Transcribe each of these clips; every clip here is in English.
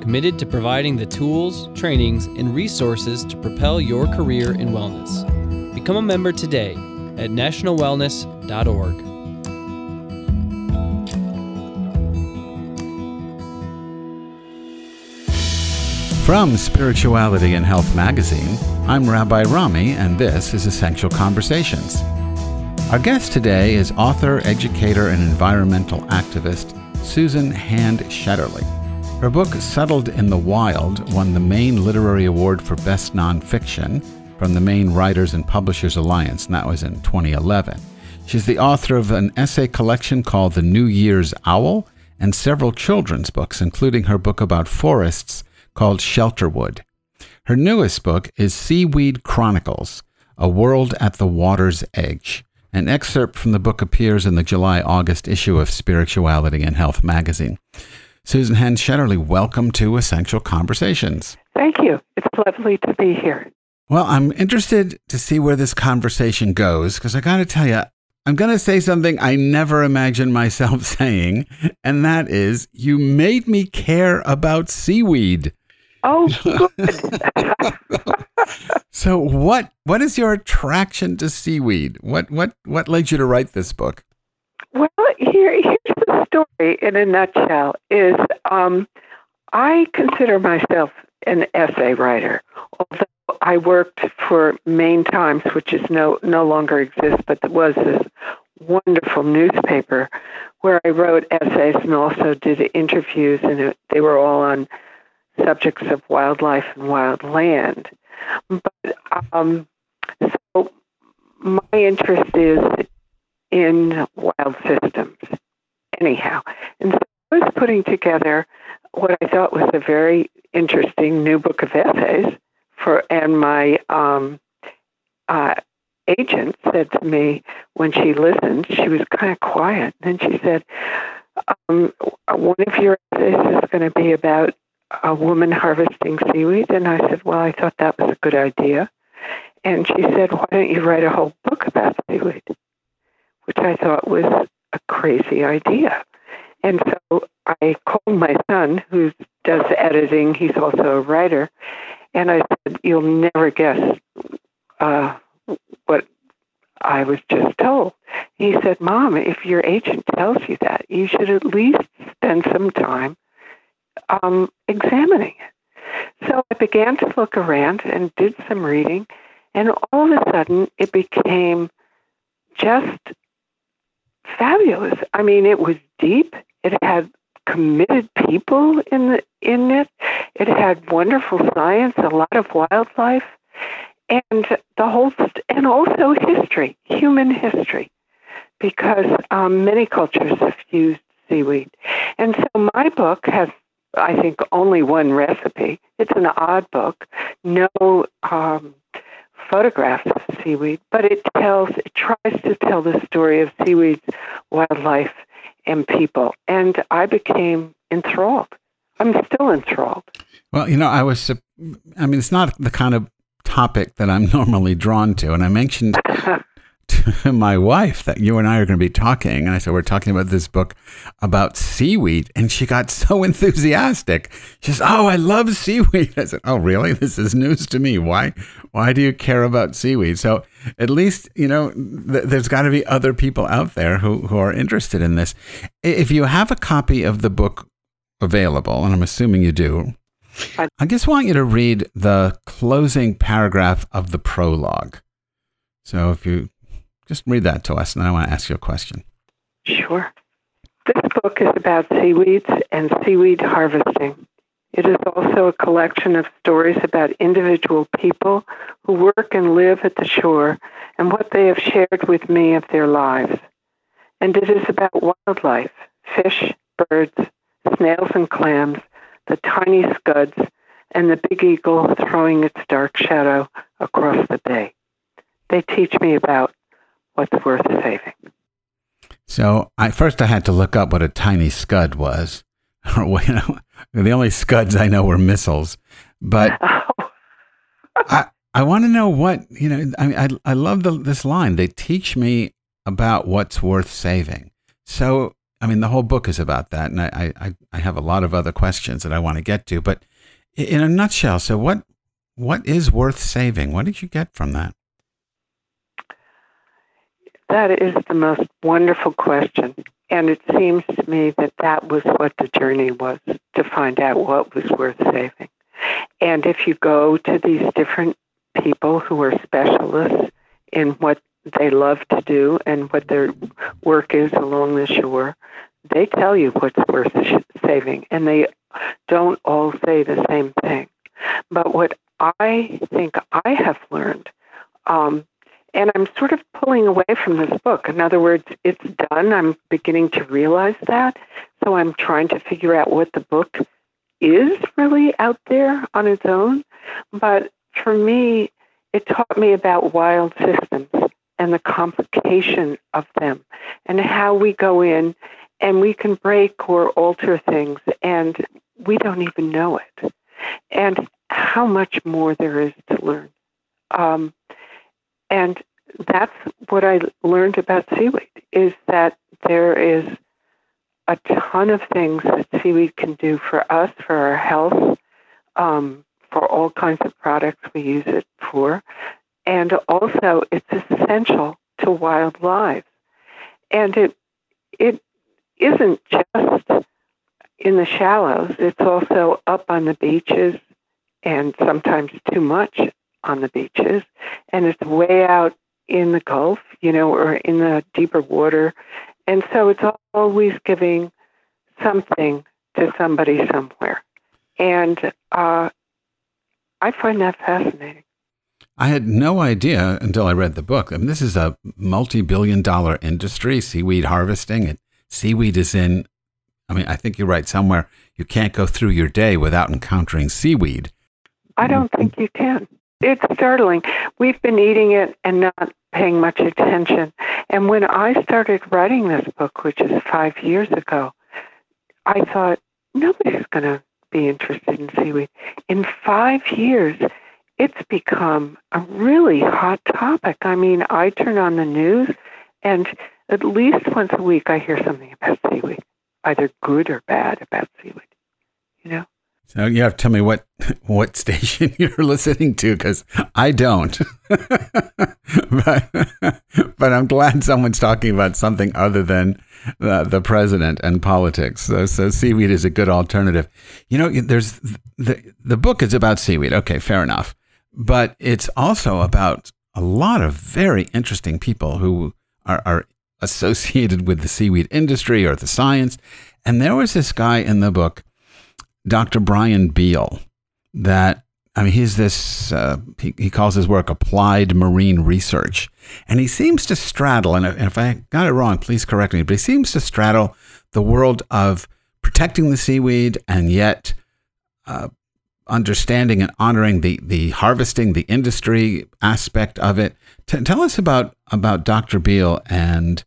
committed to providing the tools, trainings, and resources to propel your career in wellness. Become a member today at nationalwellness.org. From Spirituality and Health magazine, I'm Rabbi Rami, and this is Essential Conversations. Our guest today is author, educator, and environmental activist Susan Hand Shetterly. Her book, Settled in the Wild, won the Maine Literary Award for Best Nonfiction from the Maine Writers and Publishers Alliance, and that was in 2011. She's the author of an essay collection called The New Year's Owl and several children's books, including her book about forests called Shelterwood. Her newest book is Seaweed Chronicles A World at the Water's Edge. An excerpt from the book appears in the July August issue of Spirituality and Health magazine. Susan Hand Shetterly, welcome to Essential Conversations. Thank you. It's lovely to be here. Well, I'm interested to see where this conversation goes because I got to tell you, I'm going to say something I never imagined myself saying, and that is you made me care about seaweed. Oh, good. so what what is your attraction to seaweed? What what what led you to write this book? Well, here, here's the story in a nutshell. Is um, I consider myself an essay writer, although I worked for Maine Times, which is no no longer exists, but was this wonderful newspaper where I wrote essays and also did interviews, and it, they were all on subjects of wildlife and wild land. But um, so my interest is in wild systems, anyhow. And so I was putting together what I thought was a very interesting new book of essays for, and my um, uh, agent said to me when she listened, she was kind of quiet, and she said, um, "One of your essays is going to be about a woman harvesting seaweed," and I said, "Well, I thought that was a good idea." And she said, "Why don't you write a whole book about seaweed?" Which I thought was a crazy idea. And so I called my son, who does editing, he's also a writer, and I said, You'll never guess uh, what I was just told. He said, Mom, if your agent tells you that, you should at least spend some time um, examining it. So I began to look around and did some reading, and all of a sudden it became just fabulous. I mean, it was deep. It had committed people in the, in it. It had wonderful science, a lot of wildlife, and the whole and also history, human history, because um, many cultures have used seaweed. And so my book has, I think, only one recipe. It's an odd book, no um, photographs seaweed, but it tells, it tries to tell the story of seaweeds, wildlife, and people. And I became enthralled. I'm still enthralled. Well, you know, I was, I mean, it's not the kind of topic that I'm normally drawn to. And I mentioned to my wife that you and I are going to be talking. And I said, We're talking about this book about seaweed. And she got so enthusiastic. She says, Oh, I love seaweed. I said, Oh, really? This is news to me. Why? Why do you care about seaweed? So at least, you know, th- there's got to be other people out there who, who are interested in this. If you have a copy of the book available, and I'm assuming you do, I just want you to read the closing paragraph of the prologue. So if you just read that to us, and I want to ask you a question. Sure. This book is about seaweeds and seaweed harvesting. It is also a collection of stories about individual people who work and live at the shore and what they have shared with me of their lives. And it is about wildlife, fish, birds, snails and clams, the tiny scuds, and the big eagle throwing its dark shadow across the bay. They teach me about what's worth saving. So I first I had to look up what a tiny scud was. Or the only scuds I know were missiles, but. I I want to know what you know. I mean, I I love the, this line. They teach me about what's worth saving. So I mean, the whole book is about that, and I I I have a lot of other questions that I want to get to. But in a nutshell, so what what is worth saving? What did you get from that? That is the most wonderful question. And it seems to me that that was what the journey was to find out what was worth saving. And if you go to these different people who are specialists in what they love to do and what their work is along the shore, they tell you what's worth saving. And they don't all say the same thing. But what I think I have learned um, and I'm sort of pulling away from this book. In other words, it's done. I'm beginning to realize that. So I'm trying to figure out what the book is really out there on its own. But for me, it taught me about wild systems and the complication of them and how we go in and we can break or alter things and we don't even know it. And how much more there is to learn. Um, and that's what I learned about seaweed is that there is a ton of things that seaweed can do for us, for our health, um, for all kinds of products we use it for. And also, it's essential to wild life. And it, it isn't just in the shallows, it's also up on the beaches and sometimes too much on the beaches, and it's way out in the Gulf, you know, or in the deeper water. And so it's always giving something to somebody somewhere. And uh, I find that fascinating. I had no idea until I read the book. I mean, this is a multi billion dollar industry, seaweed harvesting. And seaweed is in, I mean, I think you're right somewhere. You can't go through your day without encountering seaweed. I don't think you can. It's startling. We've been eating it and not paying much attention. And when I started writing this book, which is five years ago, I thought nobody's going to be interested in seaweed. In five years, it's become a really hot topic. I mean, I turn on the news, and at least once a week I hear something about seaweed, either good or bad about seaweed. You know? So you have to tell me what what station you're listening to because I don't. but, but I'm glad someone's talking about something other than uh, the president and politics. So, so seaweed is a good alternative. You know, there's the the book is about seaweed. Okay, fair enough. But it's also about a lot of very interesting people who are, are associated with the seaweed industry or the science. And there was this guy in the book Dr. Brian Beal that I mean, he's this, uh, he, he calls his work applied marine research. And he seems to straddle, and if I got it wrong, please correct me, but he seems to straddle the world of protecting the seaweed and yet uh, understanding and honoring the, the harvesting, the industry aspect of it. T- tell us about, about Dr. Beal and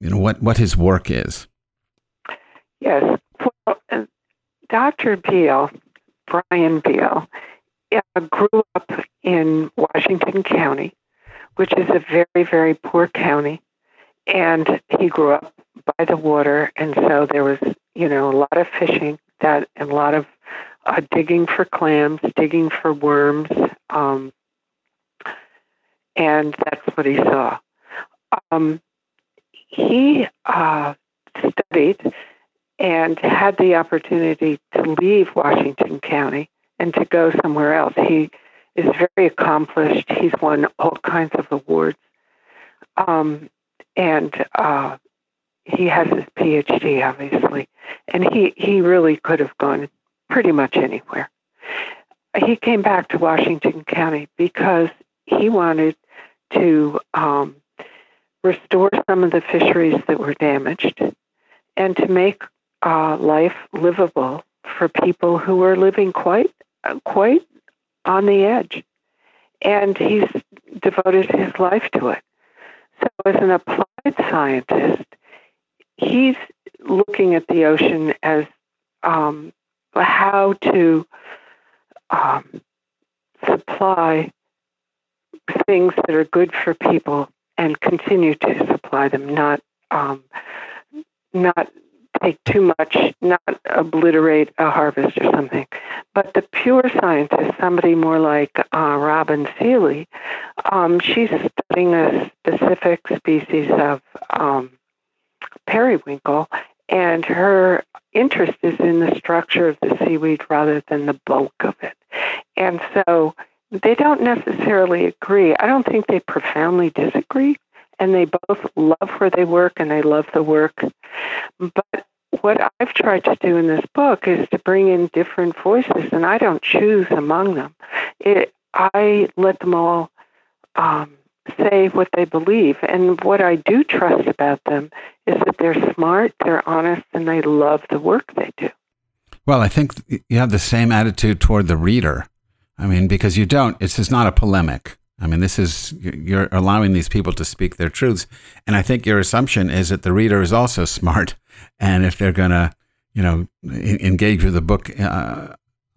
you know, what, what his work is. Yes. Well, Dr. Beal, Brian Beal, uh, grew up in Washington County, which is a very, very poor county. And he grew up by the water, and so there was, you know, a lot of fishing that and a lot of uh, digging for clams, digging for worms, um, and that's what he saw. Um, he uh, studied and had the opportunity to leave Washington County and to go somewhere else. He is very accomplished. He's won all kinds of awards. Um, and uh, he has his PhD, obviously. And he, he really could have gone pretty much anywhere. He came back to Washington County because he wanted to um, restore some of the fisheries that were damaged and to make uh, life livable for people who are living quite quite on the edge. And he's devoted his life to it. So, as an applied scientist, he's looking at the ocean as um, how to um, supply things that are good for people and continue to supply them, not um, not take too much, not obliterate a harvest or something. But the pure scientist, somebody more like uh, Robin Seeley, um, she's studying a specific species of um, periwinkle, and her interest is in the structure of the seaweed rather than the bulk of it. And so they don't necessarily agree. I don't think they profoundly disagree, and they both love where they work and they love the work. But what I've tried to do in this book is to bring in different voices, and I don't choose among them. It, I let them all um, say what they believe. And what I do trust about them is that they're smart, they're honest, and they love the work they do. Well, I think you have the same attitude toward the reader. I mean, because you don't, this is not a polemic. I mean, this is, you're allowing these people to speak their truths. And I think your assumption is that the reader is also smart. And if they're going to, you know, engage with the book uh,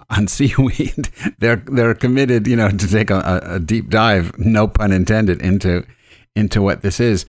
on seaweed, they're, they're committed, you know, to take a, a deep dive, no pun intended, into, into what this is.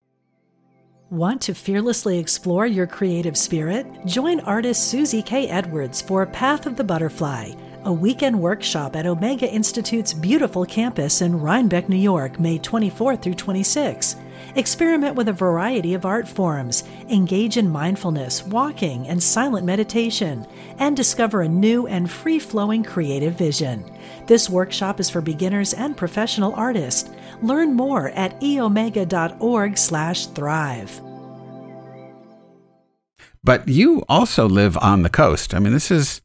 Want to fearlessly explore your creative spirit? Join artist Susie K. Edwards for Path of the Butterfly a weekend workshop at Omega Institute's beautiful campus in Rhinebeck, New York, May 24 through 26. Experiment with a variety of art forms, engage in mindfulness, walking, and silent meditation, and discover a new and free flowing creative vision. This workshop is for beginners and professional artists. Learn more at eomega.org/slash thrive. But you also live on the coast. I mean, this is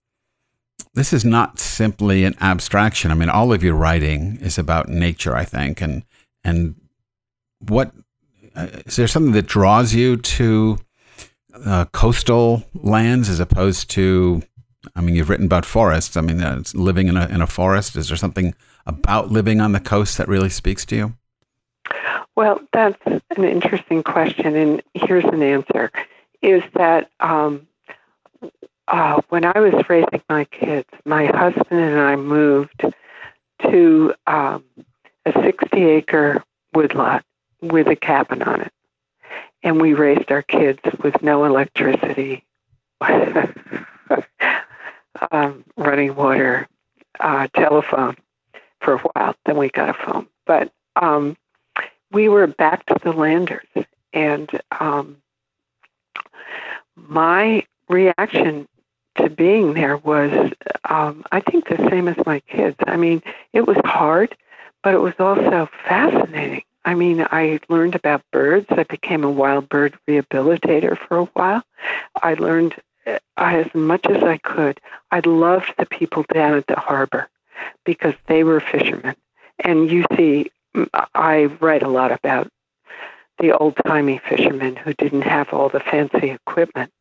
this is not simply an abstraction. I mean, all of your writing is about nature, I think, and and what uh, is there something that draws you to uh, coastal lands as opposed to? I mean, you've written about forests. I mean, uh, living in a in a forest. Is there something about living on the coast that really speaks to you? Well, that's an interesting question, and here's an answer: is that um, uh, when I was raising my kids, my husband and I moved to um, a 60 acre woodlot with a cabin on it. And we raised our kids with no electricity, um, running water, uh, telephone for a while. Then we got a phone. But um, we were back to the landers. And um, my reaction to being there was, um, I think, the same as my kids. I mean, it was hard, but it was also fascinating. I mean, I learned about birds. I became a wild bird rehabilitator for a while. I learned uh, as much as I could. I loved the people down at the harbor because they were fishermen. And you see, I write a lot about the old timey fishermen who didn't have all the fancy equipment.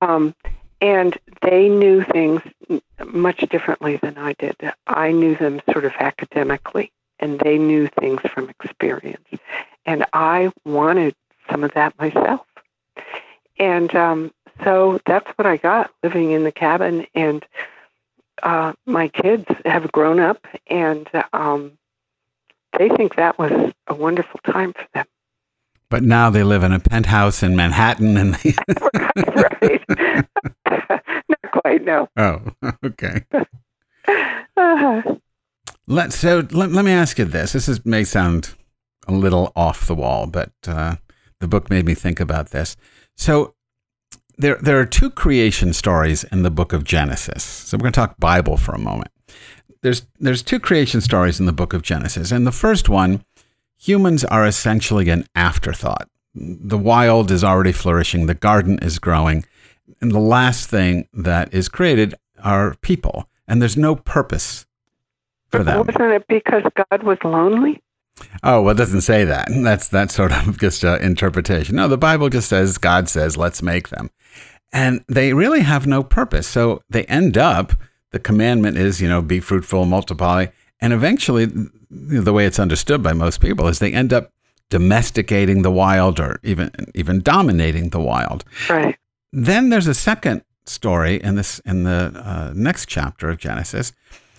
Um, and they knew things much differently than I did. I knew them sort of academically, and they knew things from experience. And I wanted some of that myself. And um, so that's what I got living in the cabin. And uh, my kids have grown up, and um, they think that was a wonderful time for them. But now they live in a penthouse in Manhattan, and they right. Not quite. No. Oh, okay. uh-huh. Let so let, let me ask you this. This is may sound a little off the wall, but uh, the book made me think about this. So there, there are two creation stories in the book of Genesis. So we're going to talk Bible for a moment. There's, there's two creation stories in the book of Genesis. And the first one, humans are essentially an afterthought. The wild is already flourishing, the garden is growing. And the last thing that is created are people. And there's no purpose for them. Wasn't it because God was lonely? Oh, well, it doesn't say that. That's that's sort of just an interpretation. No, the Bible just says God says, "Let's make them," and they really have no purpose. So they end up. The commandment is, you know, be fruitful, multiply, and eventually, the way it's understood by most people is they end up domesticating the wild, or even even dominating the wild. Right. Then there's a second story in this in the uh, next chapter of Genesis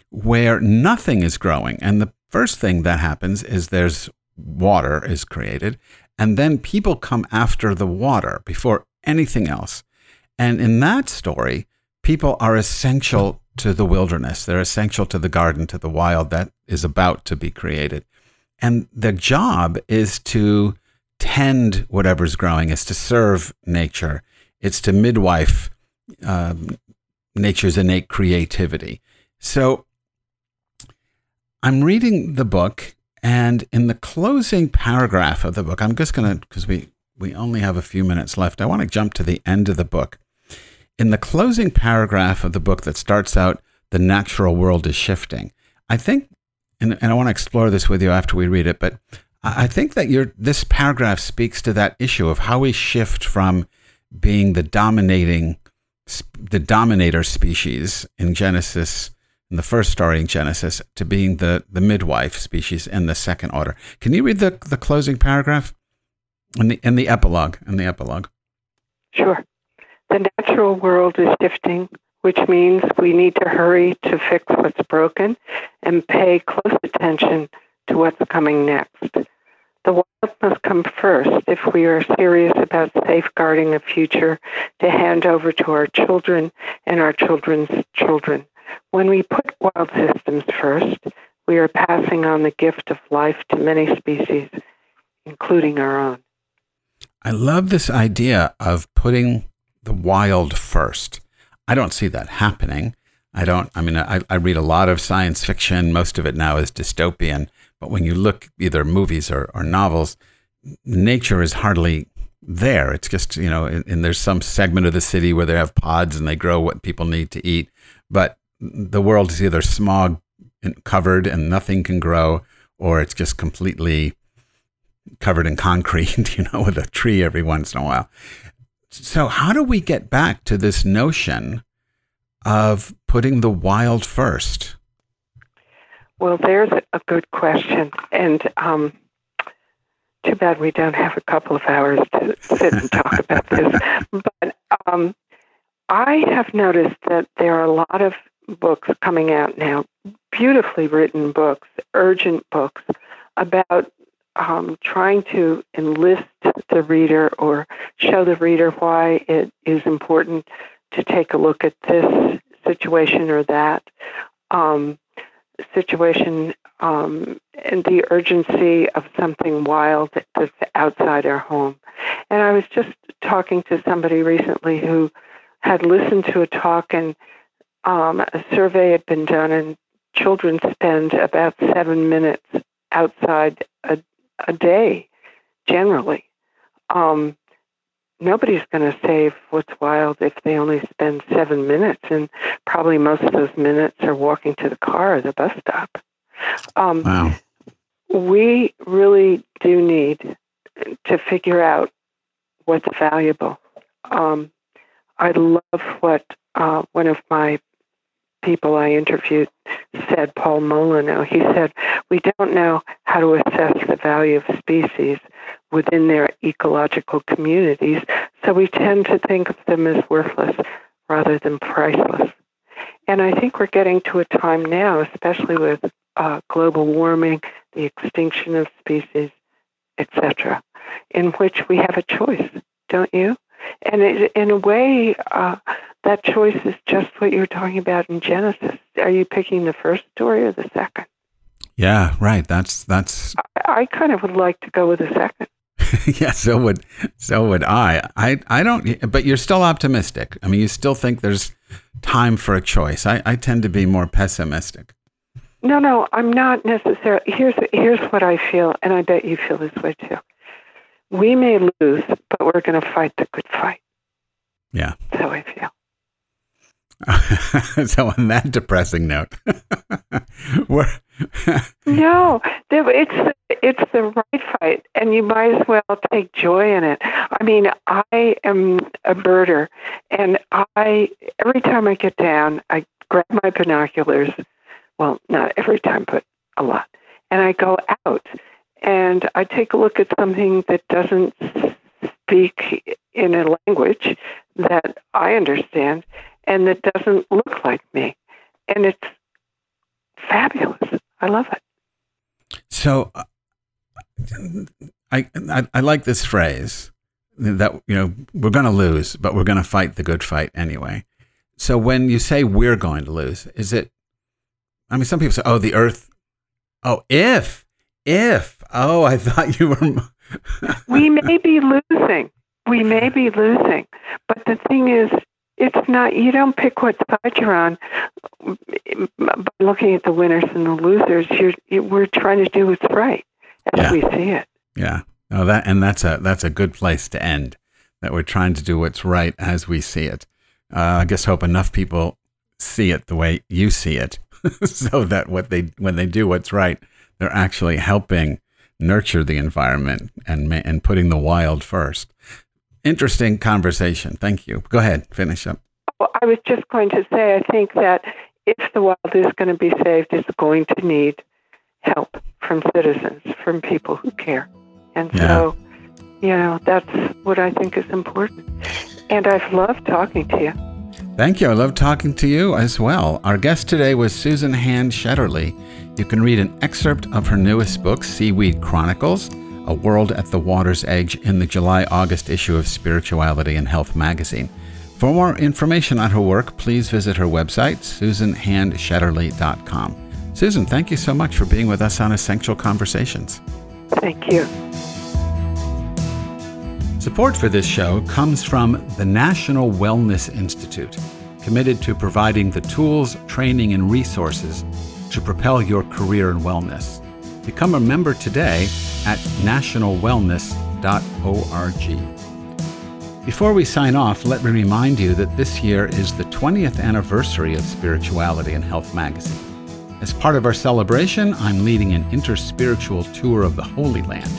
where nothing is growing, and the First thing that happens is there's water is created, and then people come after the water before anything else. And in that story, people are essential to the wilderness. They're essential to the garden, to the wild that is about to be created. And the job is to tend whatever's growing, is to serve nature, it's to midwife uh, nature's innate creativity. So I'm reading the book, and in the closing paragraph of the book, I'm just going to, because we, we only have a few minutes left, I want to jump to the end of the book. In the closing paragraph of the book that starts out, the natural world is shifting. I think, and, and I want to explore this with you after we read it, but I think that your this paragraph speaks to that issue of how we shift from being the dominating, the dominator species in Genesis in the first story in Genesis to being the, the midwife species in the second order. Can you read the, the closing paragraph and the, and the epilogue? And the epilogue. Sure. The natural world is shifting, which means we need to hurry to fix what's broken and pay close attention to what's coming next. The wild must come first if we are serious about safeguarding a future to hand over to our children and our children's children. When we put wild systems first, we are passing on the gift of life to many species, including our own. I love this idea of putting the wild first. I don't see that happening. I don't, I mean, I, I read a lot of science fiction. Most of it now is dystopian. But when you look either movies or, or novels, nature is hardly there. It's just, you know, and, and there's some segment of the city where they have pods and they grow what people need to eat. But the world is either smog covered and nothing can grow, or it's just completely covered in concrete, you know, with a tree every once in a while. So, how do we get back to this notion of putting the wild first? Well, there's a good question. And um, too bad we don't have a couple of hours to sit and talk about this. But um, I have noticed that there are a lot of books coming out now, beautifully written books, urgent books about um, trying to enlist the reader or show the reader why it is important to take a look at this situation or that um, situation um, and the urgency of something wild that's outside our home. And I was just talking to somebody recently who had listened to a talk and um, a survey had been done, and children spend about seven minutes outside a, day, generally. Um, nobody's going to save what's wild if they only spend seven minutes, and probably most of those minutes are walking to the car or the bus stop. Um, wow. We really do need to figure out what's valuable. Um, I love what uh, one of my people I interviewed said, Paul Molyneaux, he said, we don't know how to assess the value of species within their ecological communities, so we tend to think of them as worthless rather than priceless. And I think we're getting to a time now, especially with uh, global warming, the extinction of species, etc., in which we have a choice, don't you? And it, in a way, uh, that choice is just what you're talking about in Genesis. Are you picking the first story or the second? Yeah, right. That's that's. I kind of would like to go with the second. yeah, so would so would I. I I don't. But you're still optimistic. I mean, you still think there's time for a choice. I, I tend to be more pessimistic. No, no, I'm not necessarily. Here's here's what I feel, and I bet you feel this way too. We may lose, but we're going to fight the good fight. Yeah, that's how I feel. so on that depressing note, no, it's it's the right fight, and you might as well take joy in it. I mean, I am a birder, and I every time I get down, I grab my binoculars. Well, not every time, but a lot, and I go out and I take a look at something that doesn't speak in a language that I understand and that doesn't look like me, and it's fabulous. I love it. So, uh, I, I, I like this phrase that you know we're going to lose, but we're going to fight the good fight anyway. So when you say we're going to lose, is it? I mean, some people say, "Oh, the Earth." Oh, if, if. Oh, I thought you were. we may be losing. We may be losing, but the thing is, it's not. You don't pick what side you're on by looking at the winners and the losers. You're, you, we're trying to do what's right as yeah. we see it. Yeah. Oh, that and that's a that's a good place to end. That we're trying to do what's right as we see it. Uh, I guess hope enough people see it the way you see it, so that what they when they do what's right, they're actually helping nurture the environment and and putting the wild first. Interesting conversation. Thank you. Go ahead, finish up. Well, I was just going to say, I think that if the wild is going to be saved, it's going to need help from citizens, from people who care. And yeah. so, you know, that's what I think is important. And I've loved talking to you. Thank you. I love talking to you as well. Our guest today was Susan Hand Shetterly. You can read an excerpt of her newest book, Seaweed Chronicles A World at the Water's Edge, in the July August issue of Spirituality and Health magazine. For more information on her work, please visit her website, susanhandshetterly.com. Susan, thank you so much for being with us on Essential Conversations. Thank you. Support for this show comes from the National Wellness Institute, committed to providing the tools, training, and resources to propel your career in wellness. Become a member today at nationalwellness.org. Before we sign off, let me remind you that this year is the 20th anniversary of Spirituality and Health magazine. As part of our celebration, I'm leading an interspiritual tour of the Holy Land.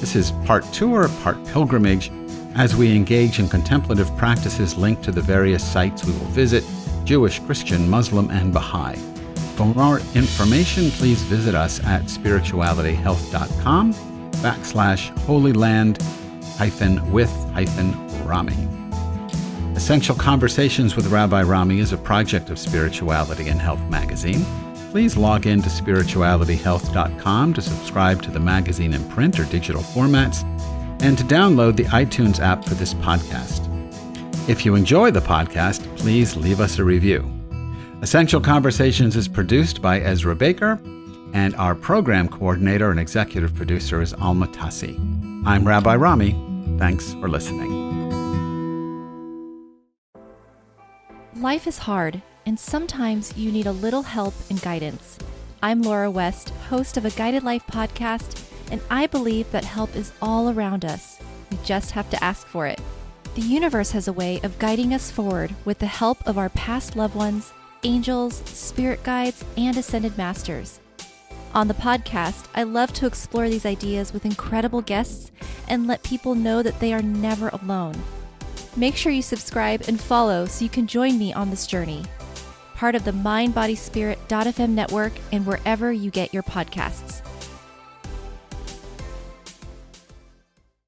This is part tour, part pilgrimage, as we engage in contemplative practices linked to the various sites we will visit Jewish, Christian, Muslim, and Baha'i. For more information, please visit us at spiritualityhealth.com backslash holy land hyphen with hyphen Rami. Essential Conversations with Rabbi Rami is a project of Spirituality and Health magazine. Please log in to spiritualityhealth.com to subscribe to the magazine in print or digital formats and to download the iTunes app for this podcast. If you enjoy the podcast, please leave us a review. Essential Conversations is produced by Ezra Baker, and our program coordinator and executive producer is Alma Tassi. I'm Rabbi Rami. Thanks for listening. Life is hard, and sometimes you need a little help and guidance. I'm Laura West, host of a Guided Life podcast, and I believe that help is all around us. We just have to ask for it. The universe has a way of guiding us forward with the help of our past loved ones, angels, spirit guides, and ascended masters. On the podcast, I love to explore these ideas with incredible guests and let people know that they are never alone. Make sure you subscribe and follow so you can join me on this journey. Part of the MindBodySpirit.fm network and wherever you get your podcasts.